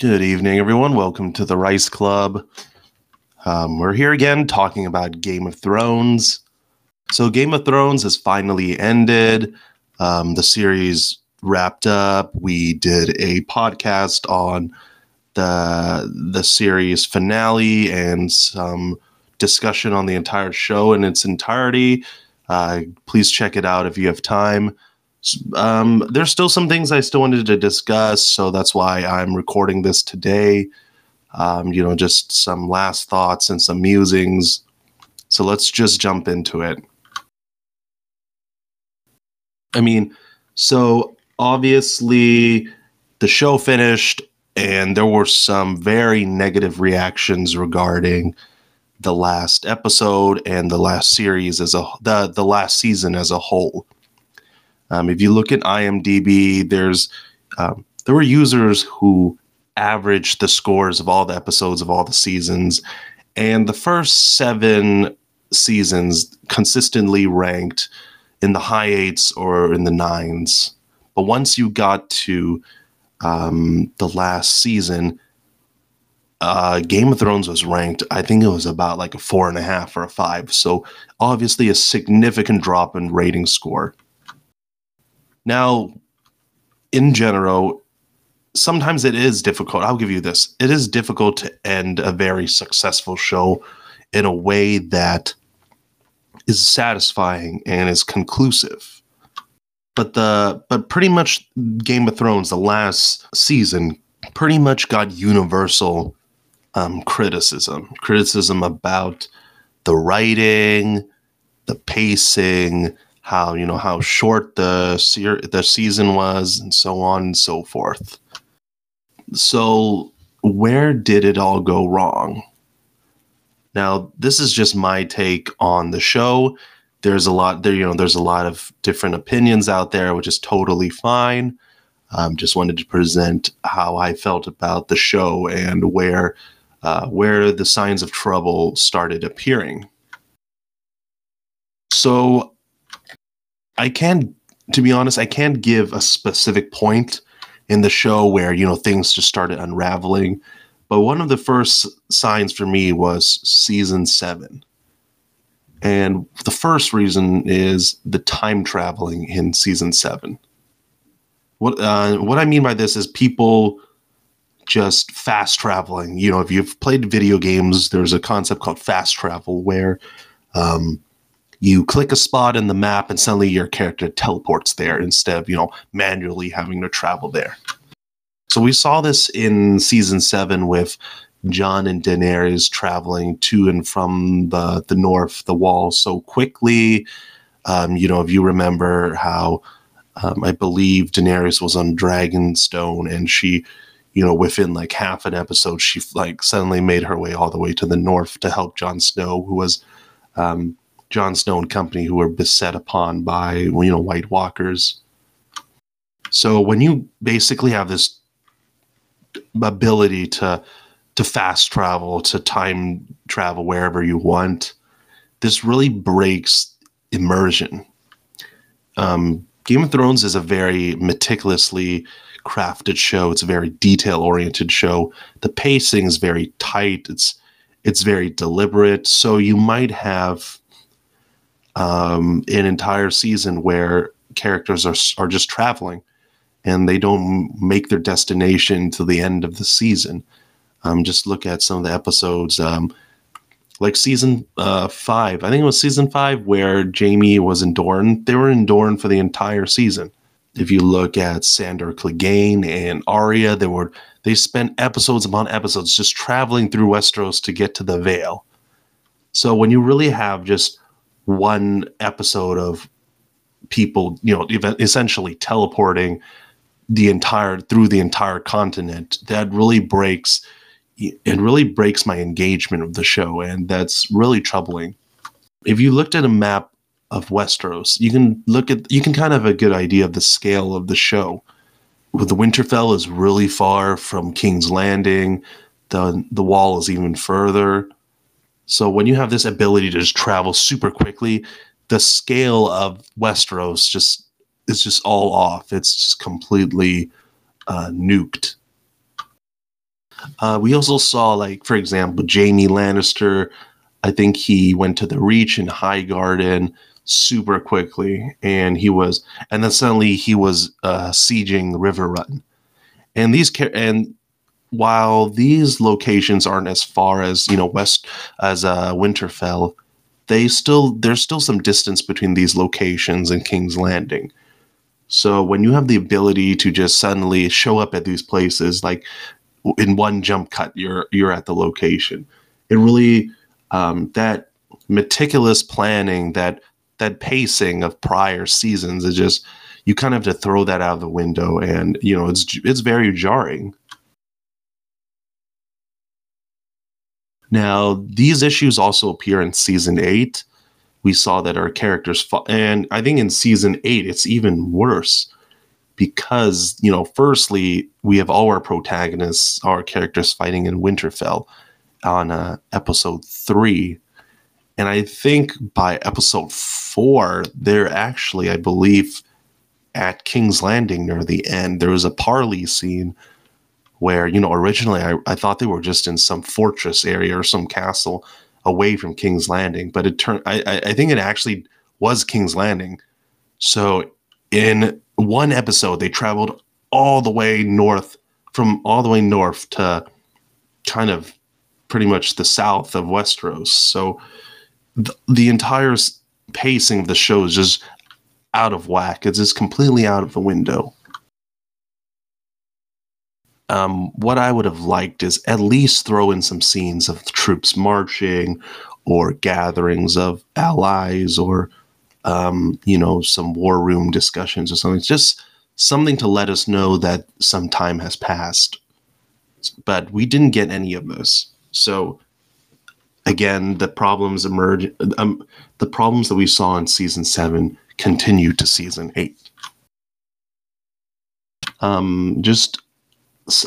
Good evening, everyone. Welcome to the Rice Club. Um, we're here again talking about Game of Thrones. So, Game of Thrones has finally ended. Um, the series wrapped up. We did a podcast on the the series finale and some discussion on the entire show in its entirety. Uh, please check it out if you have time. Um, there's still some things I still wanted to discuss, so that's why I'm recording this today. Um, you know, just some last thoughts and some musings. So let's just jump into it. I mean, so obviously the show finished, and there were some very negative reactions regarding the last episode and the last series as a the the last season as a whole. Um, if you look at IMDb, there's um, there were users who averaged the scores of all the episodes of all the seasons, and the first seven seasons consistently ranked in the high eights or in the nines. But once you got to um, the last season, uh, Game of Thrones was ranked, I think it was about like a four and a half or a five. So obviously a significant drop in rating score. Now, in general, sometimes it is difficult. I'll give you this. It is difficult to end a very successful show in a way that is satisfying and is conclusive. But the but pretty much Game of Thrones, the last season, pretty much got universal um, criticism. Criticism about the writing, the pacing, how you know how short the the season was and so on and so forth. So where did it all go wrong? Now this is just my take on the show. There's a lot there you know there's a lot of different opinions out there which is totally fine. Um, just wanted to present how i felt about the show and where uh, where the signs of trouble started appearing. So I can't, to be honest, I can't give a specific point in the show where you know things just started unraveling. But one of the first signs for me was season seven. And the first reason is the time traveling in season seven. What uh, what I mean by this is people just fast traveling. You know, if you've played video games, there's a concept called fast travel where um, you click a spot in the map and suddenly your character teleports there instead of you know manually having to travel there so we saw this in season seven with Jon and Daenerys traveling to and from the the north, the wall, so quickly. Um, you know, if you remember how um, I believe Daenerys was on Dragonstone, and she, you know, within like half an episode, she like suddenly made her way all the way to the north to help Jon Snow, who was um, Jon Snow and company who were beset upon by you know White Walkers. So when you basically have this ability to to fast travel, to time travel wherever you want, this really breaks immersion. Um, Game of Thrones is a very meticulously crafted show. It's a very detail oriented show. The pacing is very tight. It's it's very deliberate. So you might have um, an entire season where characters are are just traveling and they don't make their destination to the end of the season. Um, just look at some of the episodes, um, like season uh, five. I think it was season five where Jaime was in Dorne. They were in Dorne for the entire season. If you look at Sandor Clegane and Arya, they were they spent episodes upon episodes just traveling through Westeros to get to the Vale. So when you really have just one episode of people, you know, essentially teleporting the entire through the entire continent. That really breaks it really breaks my engagement of the show, and that's really troubling. If you looked at a map of Westeros, you can look at you can kind of have a good idea of the scale of the show. With the Winterfell is really far from King's Landing, the the wall is even further. So when you have this ability to just travel super quickly, the scale of Westeros just is just all off. It's just completely uh, nuked. Uh, we also saw, like, for example, Jaime Lannister. I think he went to the Reach in Highgarden super quickly, and he was, and then suddenly he was uh, sieging Riverrun. And these and while these locations aren't as far as you know west as uh, Winterfell, they still there's still some distance between these locations and King's Landing. So when you have the ability to just suddenly show up at these places, like in one jump cut, you're you're at the location. It really um, that meticulous planning, that that pacing of prior seasons is just you kind of have to throw that out of the window, and you know it's it's very jarring. Now, these issues also appear in season eight. We saw that our characters, and I think in season eight, it's even worse because, you know, firstly, we have all our protagonists, our characters fighting in Winterfell on uh, episode three. And I think by episode four, they're actually, I believe, at King's Landing near the end. There was a parley scene where you know originally I, I thought they were just in some fortress area or some castle away from King's Landing, but it turned I, I think it actually was King's Landing. So in one episode, they traveled all the way north from all the way north to kind of pretty much the south of Westeros. So the, the entire pacing of the show is just out of whack. It's just completely out of the window. Um, what I would have liked is at least throw in some scenes of troops marching or gatherings of allies or, um, you know, some war room discussions or something. It's just something to let us know that some time has passed. But we didn't get any of this. So, again, the problems emerge. Um, the problems that we saw in season seven continue to season eight. Um, just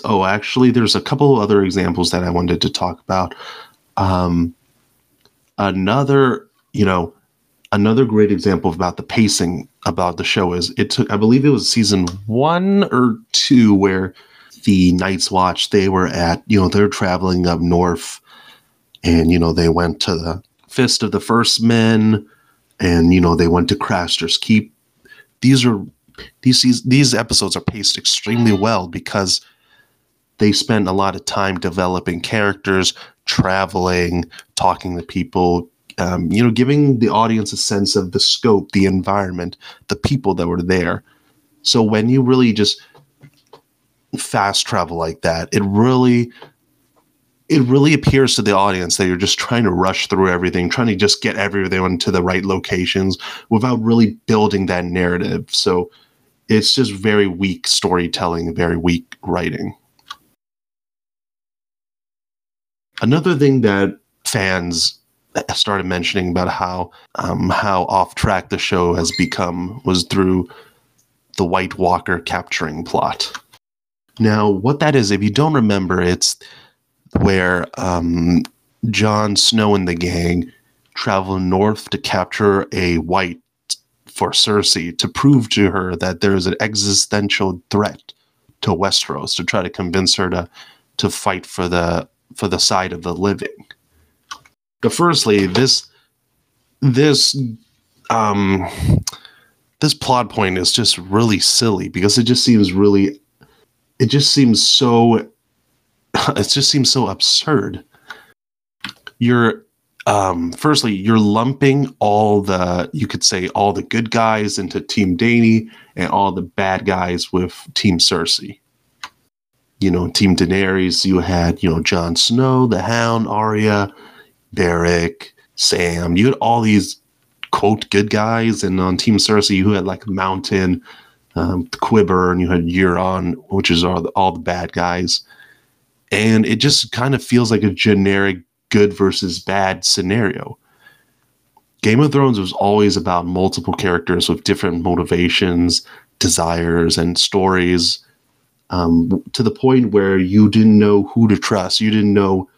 oh, actually, there's a couple other examples that I wanted to talk about. Um, another, you know, another great example about the pacing about the show is it took, I believe it was season one or two where the Night's Watch they were at, you know, they're traveling up north, and you know they went to the Fist of the First Men, and you know they went to Craster's Keep. These are these these episodes are paced extremely well because they spent a lot of time developing characters, traveling, talking to people, um, you know, giving the audience a sense of the scope, the environment, the people that were there. So when you really just fast travel like that, it really it really appears to the audience that you're just trying to rush through everything, trying to just get everyone to the right locations without really building that narrative. So it's just very weak storytelling, very weak writing. Another thing that fans started mentioning about how um, how off track the show has become was through the White Walker capturing plot. Now, what that is, if you don't remember, it's where um, Jon Snow and the gang travel north to capture a white for Cersei to prove to her that there is an existential threat to Westeros to try to convince her to to fight for the for the side of the living. But firstly, this this um this plot point is just really silly because it just seems really it just seems so it just seems so absurd. You're um firstly you're lumping all the you could say all the good guys into team Dany and all the bad guys with team Cersei you know, Team Daenerys, you had, you know, Jon Snow, the Hound, Arya, Beric, Sam. You had all these quote good guys, and on Team Cersei, you had like Mountain, um, Qyburn, and you had Euron, which is all the, all the bad guys. And it just kind of feels like a generic good versus bad scenario. Game of Thrones was always about multiple characters with different motivations, desires, and stories um, to the point where you didn't know who to trust. You didn't know,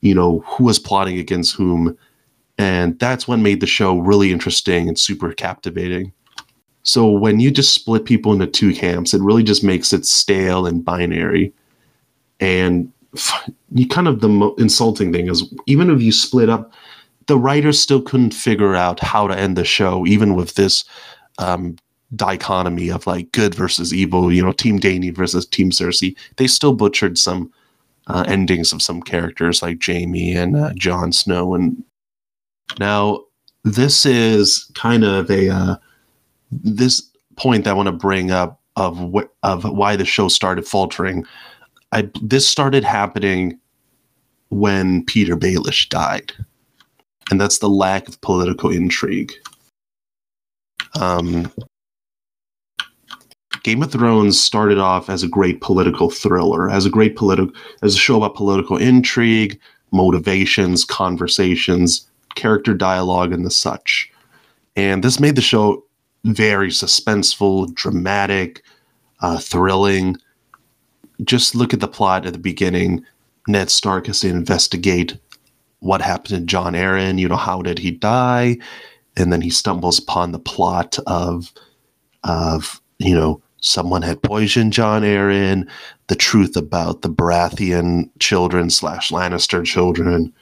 you know, who was plotting against whom. And that's what made the show really interesting and super captivating. So when you just split people into two camps, it really just makes it stale and binary. And you kind of the mo- insulting thing is even if you split up, the writers still couldn't figure out how to end the show, even with this um, dichotomy of like good versus evil, you know, Team Dany versus Team Cersei. They still butchered some uh, endings of some characters like Jaime and uh, Jon Snow. And now this is kind of a uh, this point that I want to bring up of wh- of why the show started faltering. I this started happening when Petyr Baelish died, and that's the lack of political intrigue. Um, Game of Thrones started off as a great political thriller, as a great political, as a show about political intrigue, motivations, conversations, character dialogue, and the such. And this made the show very suspenseful, dramatic, uh, thrilling. Just look at the plot at the beginning. Ned Stark has to investigate what happened to Jon Arryn. You know, how did he die? And then he stumbles upon the plot of, of you know, someone had poisoned Jon Arryn, the truth about the Baratheon children slash Lannister children.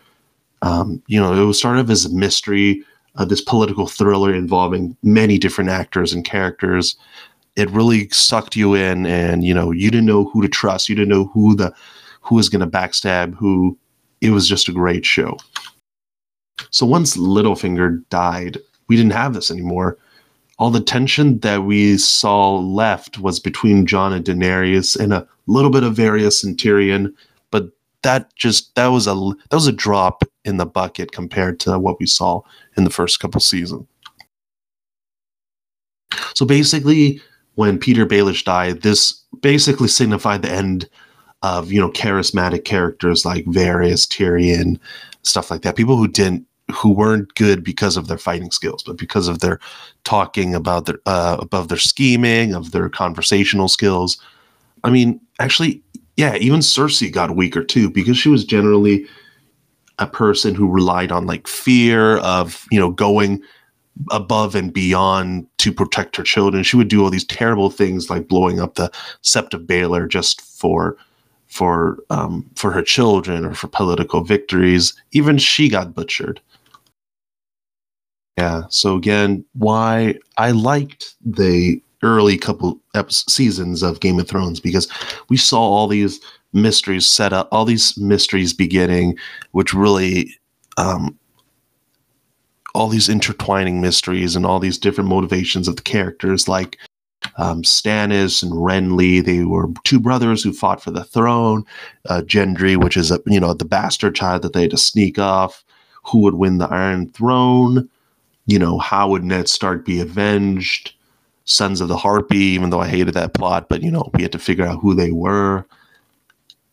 Um, you know, it was sort of as a mystery, uh, this political thriller involving many different actors and characters. It really sucked you in, and you know, you didn't know who to trust. You didn't know who the who was going to backstab who. It was just a great show. So once Littlefinger died, we didn't have this anymore all the tension that we saw left was between Jon and Daenerys and a little bit of Varys and Tyrion, but that just that was a that was a drop in the bucket compared to what we saw in the first couple seasons. So basically, when Petyr Baelish died, this basically signified the end of you know charismatic characters like Varys, Tyrion, stuff like that. People who didn't who weren't good because of their fighting skills, but because of their talking about their uh, above their scheming, of their conversational skills. I mean, actually, yeah, even Cersei got weaker too because she was generally a person who relied on like fear of you know going above and beyond to protect her children. She would do all these terrible things like blowing up the Sept of Baelor just for for um, for her children or for political victories. Even she got butchered. Yeah. So again, why I liked the early couple seasons of Game of Thrones because we saw all these mysteries set up, all these mysteries beginning, which really, um, all these intertwining mysteries and all these different motivations of the characters, like um, Stannis and Renly. They were two brothers who fought for the throne. Uh, Gendry, which is a you know the bastard child that they had to sneak off. Who would win the Iron Throne? You know, how would Ned Stark be avenged? Sons of the Harpy, even though I hated that plot, but you know, we had to figure out who they were.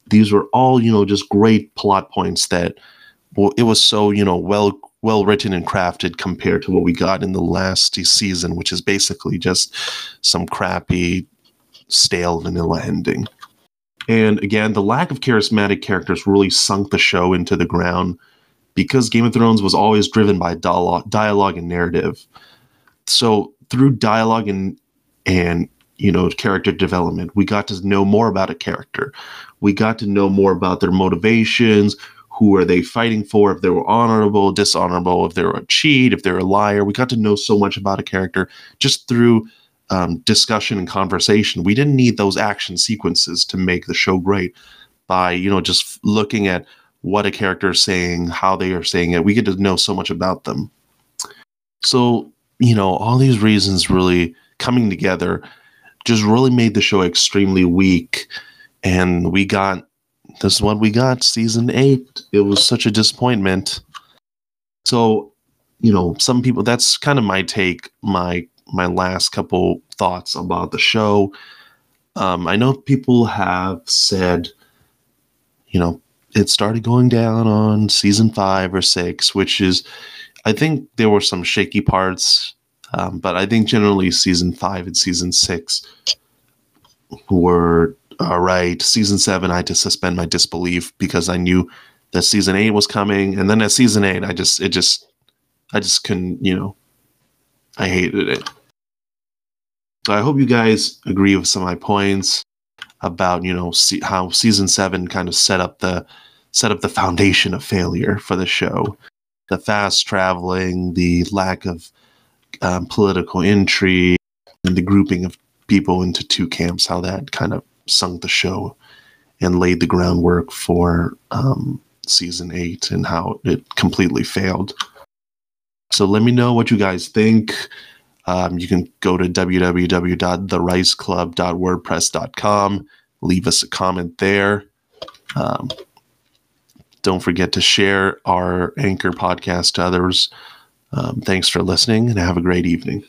These were all, you know, just great plot points that well, it was so, you know, well well written and crafted compared to what we got in the last season, which is basically just some crappy, stale vanilla ending. And again, the lack of charismatic characters really sunk the show into the ground because Game of Thrones was always driven by dialogue, dialogue and narrative. So through dialogue and and you know character development, we got to know more about a character. We got to know more about their motivations. Who are they fighting for? If they were honorable, dishonorable, if they were a cheat, if they're a liar. We got to know so much about a character just through um, discussion and conversation. We didn't need those action sequences to make the show great. By you know just looking at what a character is saying, how they are saying it. We get to know so much about them. So, you know, all these reasons really coming together just really made the show extremely weak. And we got this is what we got, season eight. It was such a disappointment. So, you know, some people that's kind of my take, my my last couple thoughts about the show. Um, I know people have said, you know, it started going down on season five or six, which is, I think there were some shaky parts, um, but I think generally season five and season six were all right. Season seven, I had to suspend my disbelief because I knew that season eight was coming, and then at season eight, I just it just I just couldn't, you know, I hated it. So I hope you guys agree with some of my points. About you know see how season seven kind of set up the set up the foundation of failure for the show. The fast traveling, the lack of um, political intrigue, and the grouping of people into two camps, how that kind of sunk the show and laid the groundwork for um, season eight and how it completely failed. So let me know what you guys think. Um, you can go to www.thericeclub.wordpress.com, leave us a comment there. Um, don't forget to share our Anchor podcast to others. Um, thanks for listening and have a great evening.